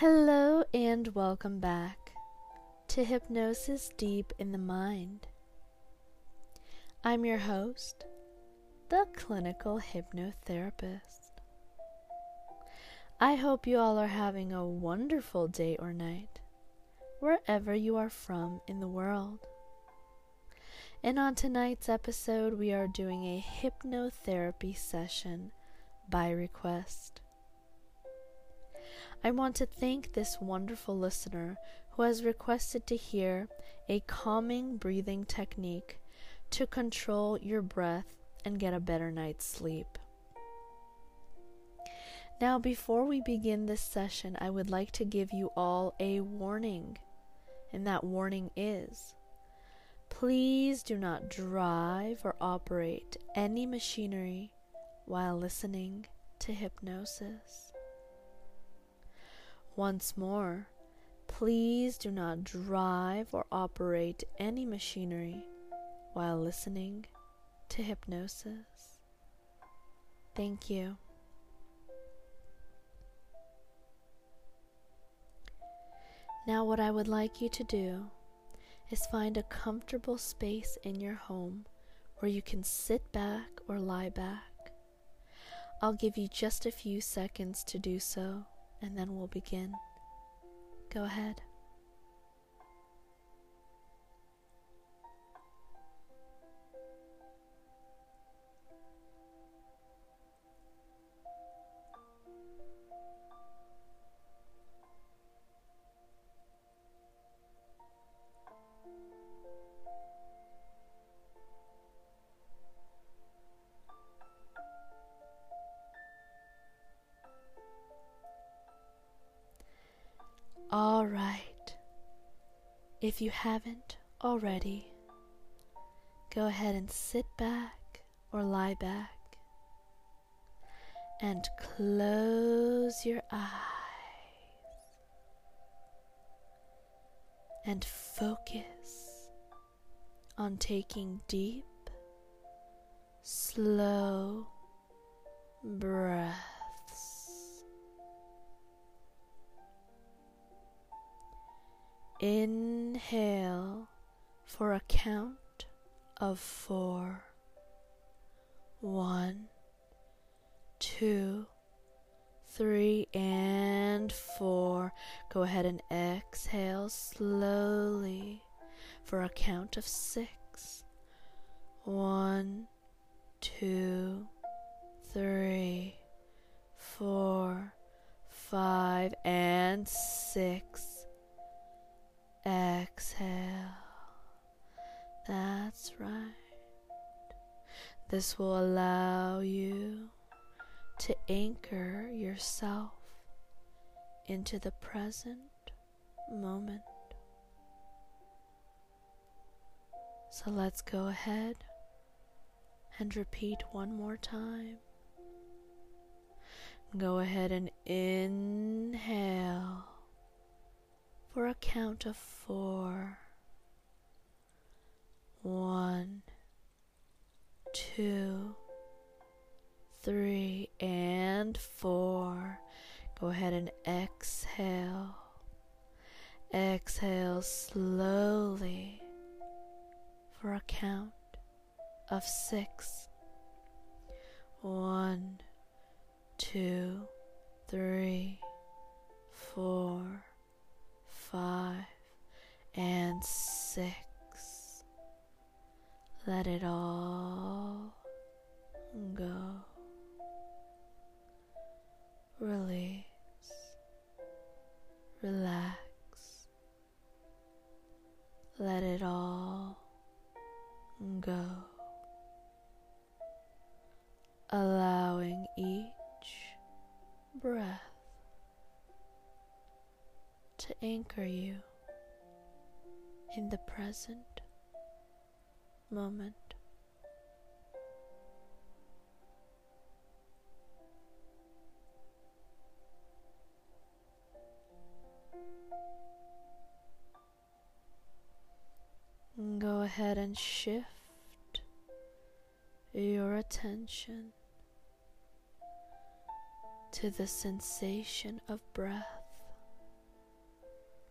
Hello and welcome back to Hypnosis Deep in the Mind. I'm your host, the clinical hypnotherapist. I hope you all are having a wonderful day or night, wherever you are from in the world. And on tonight's episode, we are doing a hypnotherapy session by request. I want to thank this wonderful listener who has requested to hear a calming breathing technique to control your breath and get a better night's sleep. Now, before we begin this session, I would like to give you all a warning, and that warning is please do not drive or operate any machinery while listening to hypnosis. Once more, please do not drive or operate any machinery while listening to hypnosis. Thank you. Now, what I would like you to do is find a comfortable space in your home where you can sit back or lie back. I'll give you just a few seconds to do so and then we'll begin. Go ahead. Right. If you haven't already, go ahead and sit back or lie back and close your eyes and focus on taking deep, slow breaths. Inhale for a count of four. One, two, three, and four. Go ahead and exhale slowly for a count of six. One, two, three, four, five, and six. Exhale. That's right. This will allow you to anchor yourself into the present moment. So let's go ahead and repeat one more time. Go ahead and inhale for a count of four. One, two, three, and four. Go ahead and exhale. Exhale slowly for a count of six. One, two, three, four, five, and six. Let it all go. Release. Relax. Let it all go. Allowing each breath to anchor you in the present moment. Go ahead and shift your attention to the sensation of breath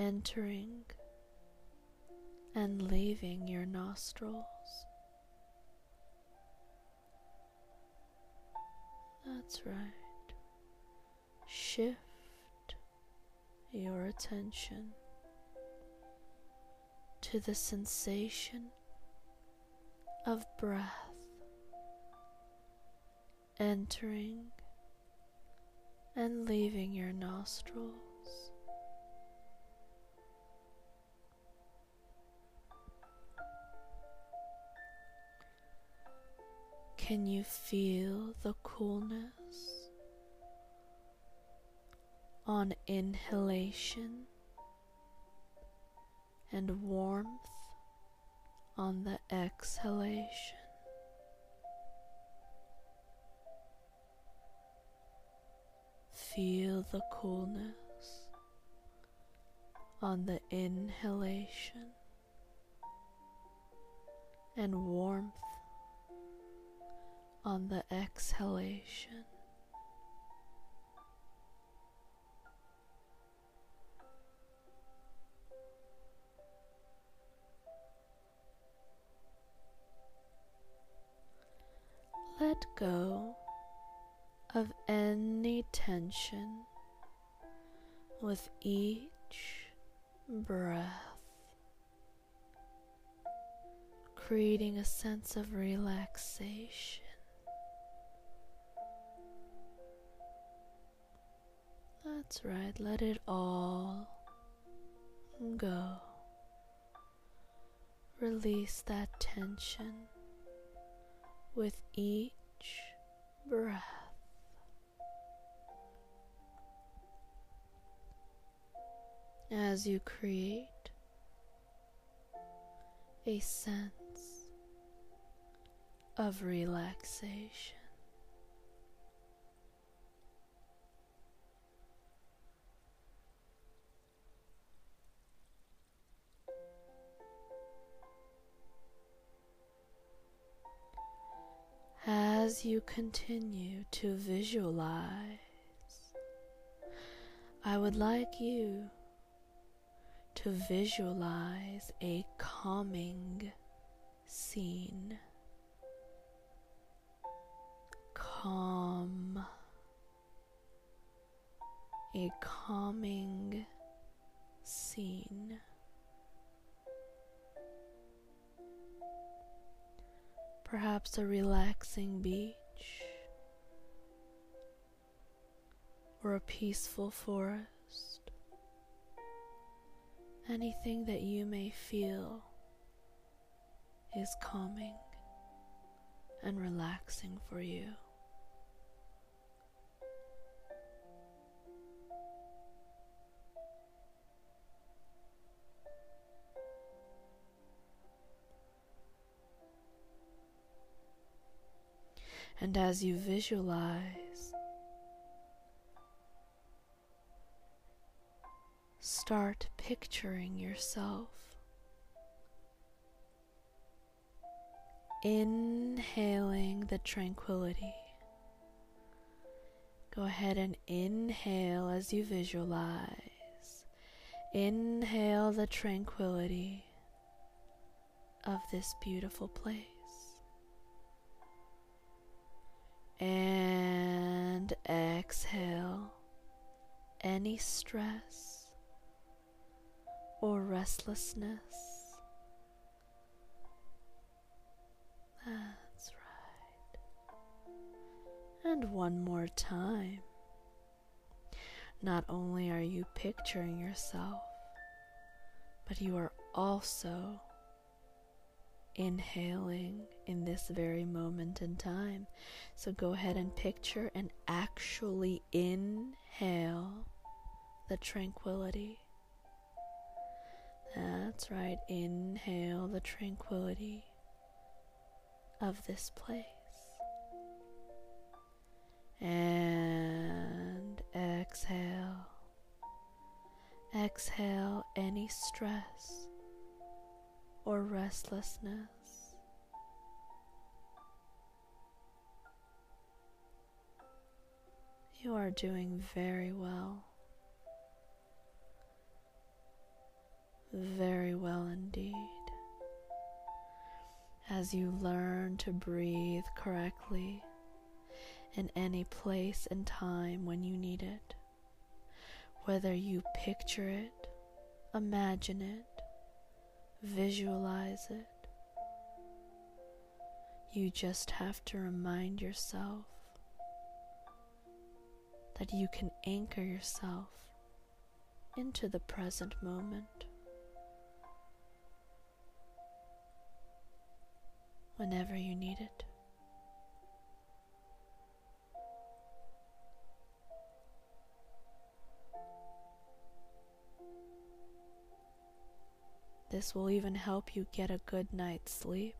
entering and leaving your nostrils. That's right. Shift your attention to the sensation of breath entering and leaving your nostrils. Can you feel the coolness on inhalation and warmth on the exhalation? Feel the coolness on the inhalation and warmth on the exhalation. Let go of any tension with each breath, creating a sense of relaxation. That's right, let it all go. Release that tension with each breath. As you create a sense of relaxation. As you continue to visualize, I would like you to visualize a calming scene. Calm. A calming scene. Perhaps a relaxing beach or a peaceful forest, anything that you may feel is calming and relaxing for you. And as you visualize, start picturing yourself inhaling the tranquility. Go ahead and inhale as you visualize. Inhale the tranquility of this beautiful place. And exhale any stress or restlessness. That's right. And one more time. Not only are you picturing yourself, but you are also inhaling in this very moment in time. So go ahead and picture and actually inhale the tranquility. That's right, inhale the tranquility of this place. And exhale. Exhale any stress or restlessness. You are doing very well. very well indeed. As you learn to breathe correctly in any place and time when you need it, whether you picture it, imagine it, visualize it, you just have to remind yourself that you can anchor yourself into the present moment. Whenever you need it. This will even help you get a good night's sleep.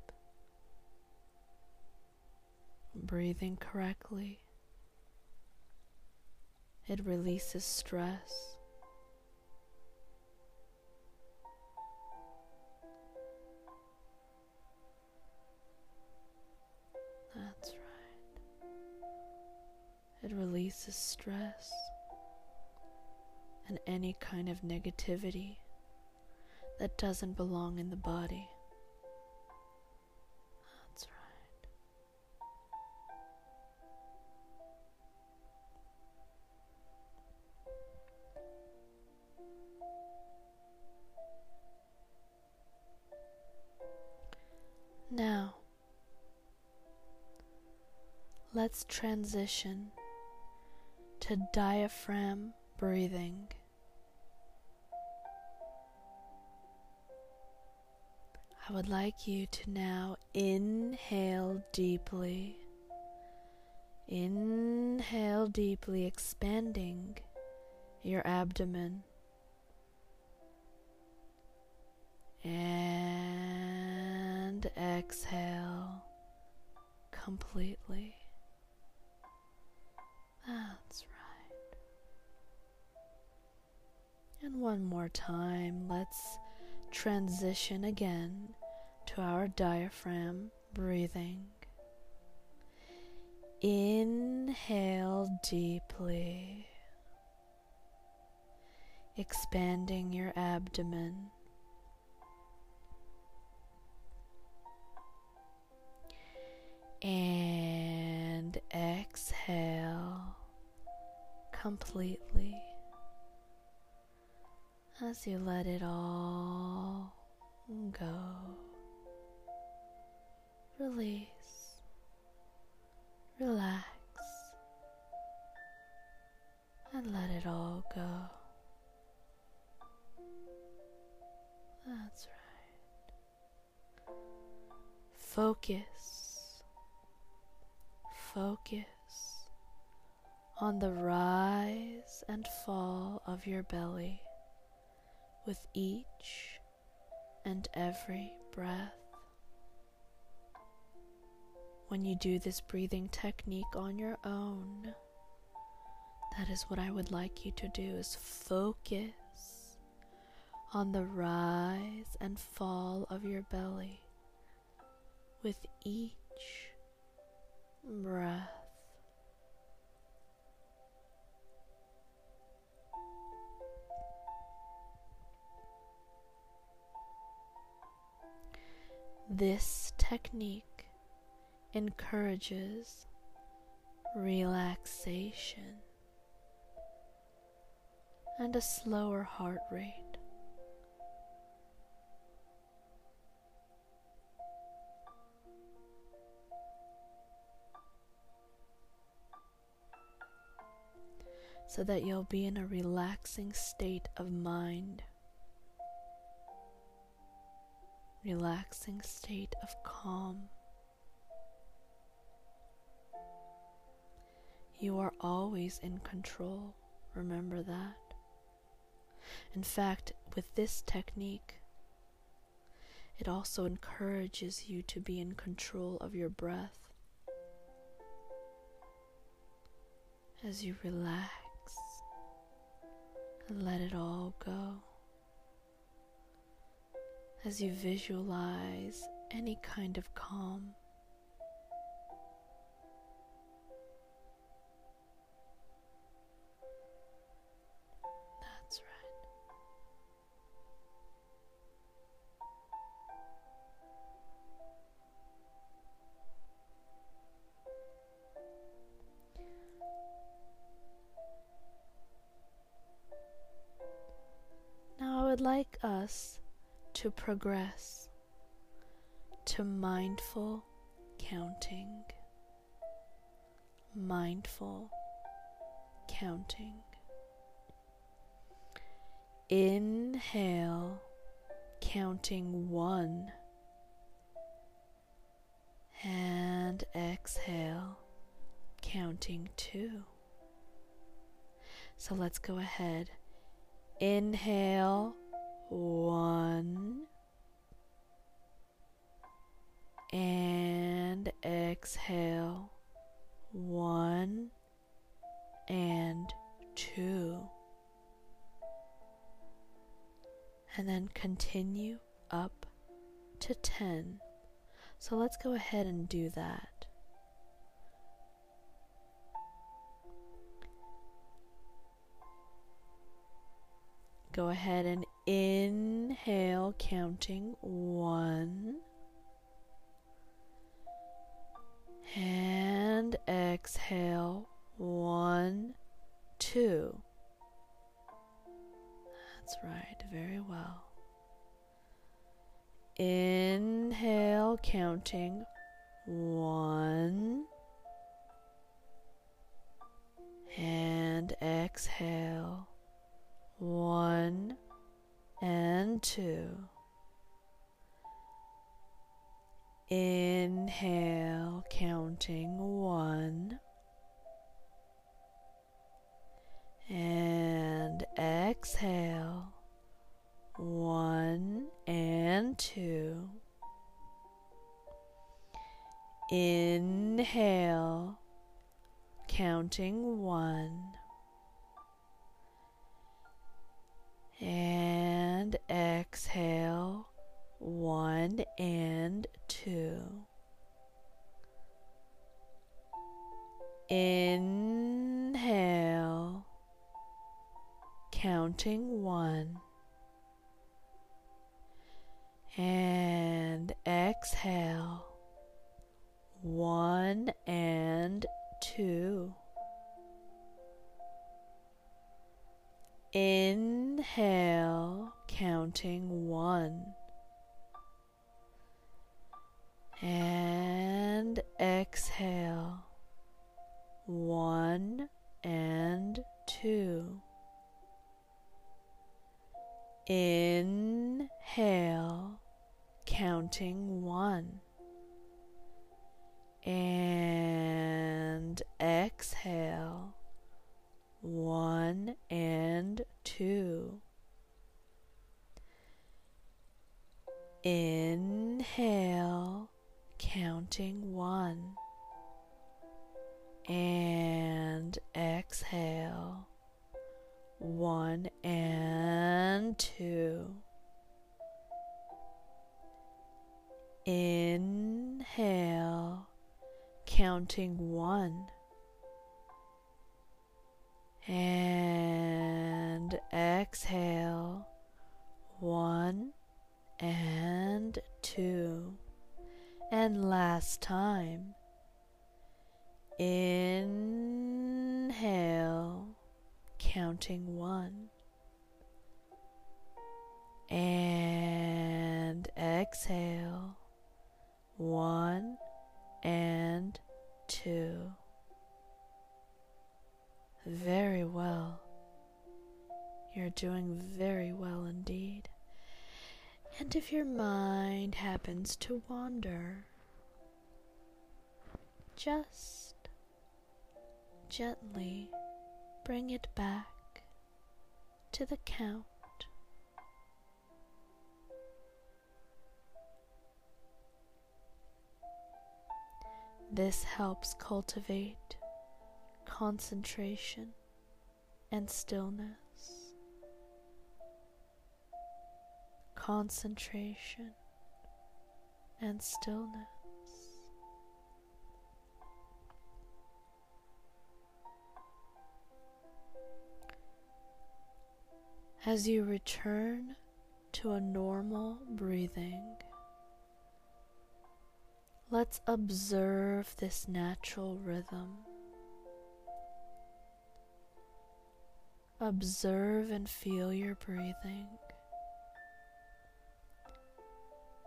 Breathing correctly, it releases stress. That's right. It releases stress and any kind of negativity that doesn't belong in the body. That's right. Now, let's transition to diaphragm breathing. I would like you to now inhale deeply. Inhale deeply, expanding your abdomen. And exhale completely. That's right. And one more time, let's transition again to our diaphragm breathing. Inhale deeply, expanding your abdomen. And exhale completely as you let it all go. Release, relax, and let it all go. That's right. Focus, focus on the rise and fall of your belly with each and every breath. When you do this breathing technique on your own, that is what I would like you to do is focus on the rise and fall of your belly with each breath. This technique encourages relaxation and a slower heart rate. So that you'll be in a relaxing state of mind. relaxing state of calm. You are always in control, remember that. In fact, with this technique, it also encourages you to be in control of your breath. As you relax and let it all go as you visualize any kind of calm. Us to progress to mindful counting. Mindful counting. Inhale, counting one, and exhale, counting two. So let's go ahead. Inhale, one, and exhale, one and two. And then continue up to 10. So let's go ahead and do that. Go ahead and inhale, counting one. And exhale, one, two. That's right, very well. Inhale, counting one. And exhale, one and two. Inhale, counting one. And exhale, one and two. Inhale, counting one. And exhale, one and two. Inhale, counting one. And exhale, one and two. Inhale, counting one and exhale one and two. Inhale, counting one, and exhale one and two. Inhale counting one and exhale one and two. Inhale, counting one and exhale. One and two. And last time. Inhale, counting one, and exhale, one and two. Very well. You're doing very well indeed. And if your mind happens to wander, just gently bring it back to the count. This helps cultivate concentration and stillness. concentration and stillness. As you return to a normal breathing, let's observe this natural rhythm. Observe and feel your breathing.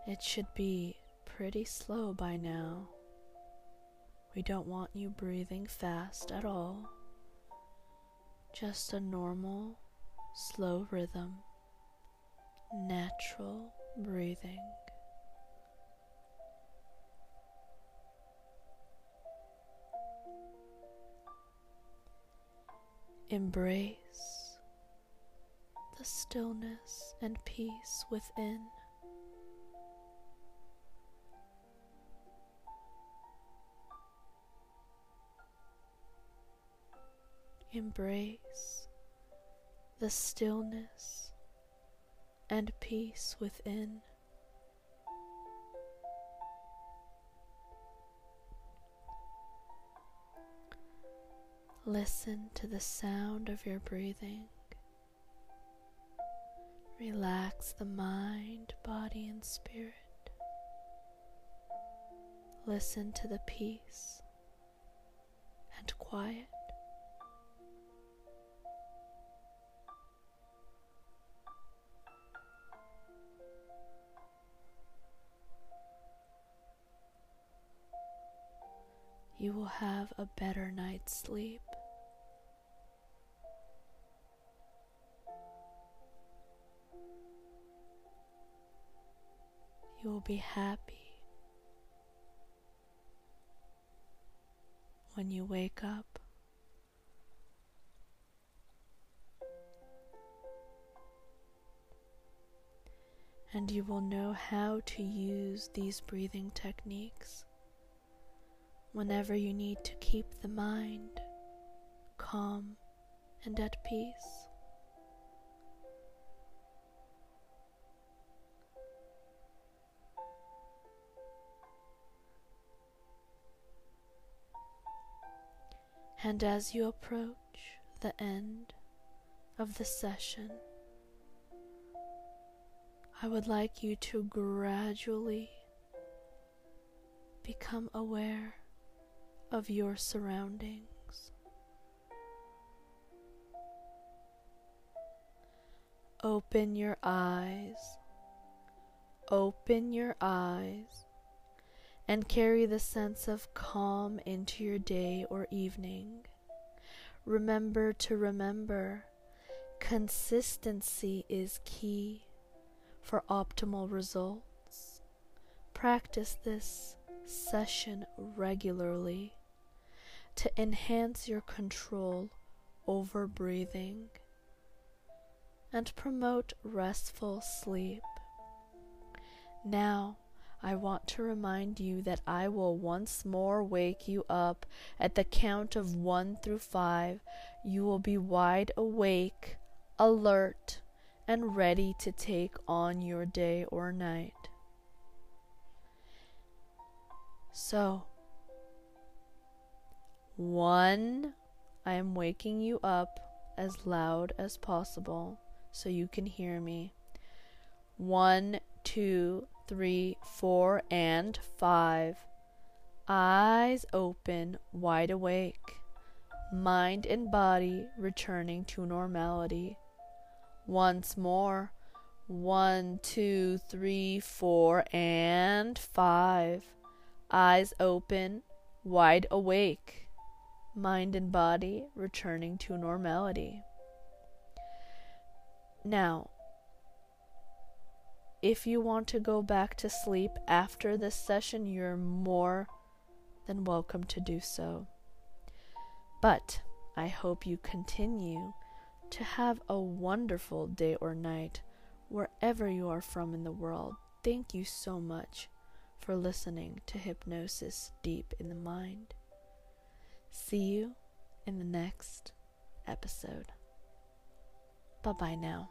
It should be pretty slow by now. We don't want you breathing fast at all, just a normal, slow rhythm, natural breathing. Embrace the stillness and peace within. Embrace the stillness and peace within. Listen to the sound of your breathing. Relax the mind, body, and spirit. Listen to the peace and quiet. You will have a better night's sleep. Will be happy when you wake up. And you will know how to use these breathing techniques whenever you need to keep the mind calm and at peace. And as you approach the end of the session, I would like you to gradually become aware of your surroundings. Open your eyes, open your eyes and carry the sense of calm into your day or evening. Remember to remember consistency is key for optimal results. Practice this session regularly to enhance your control over breathing and promote restful sleep. Now, I want to remind you that I will once more wake you up at the count of one through five. You will be wide awake, alert, and ready to take on your day or night. So, one, I am waking you up as loud as possible so you can hear me. One, two, three, four, and five. Eyes open, wide awake. Mind and body returning to normality. Once more. One, two, three, four, and five. Eyes open, wide awake. Mind and body returning to normality. Now, if you want to go back to sleep after this session, you're more than welcome to do so. But I hope you continue to have a wonderful day or night wherever you are from in the world. Thank you so much for listening to Hypnosis Deep in the Mind. See you in the next episode. Bye bye now.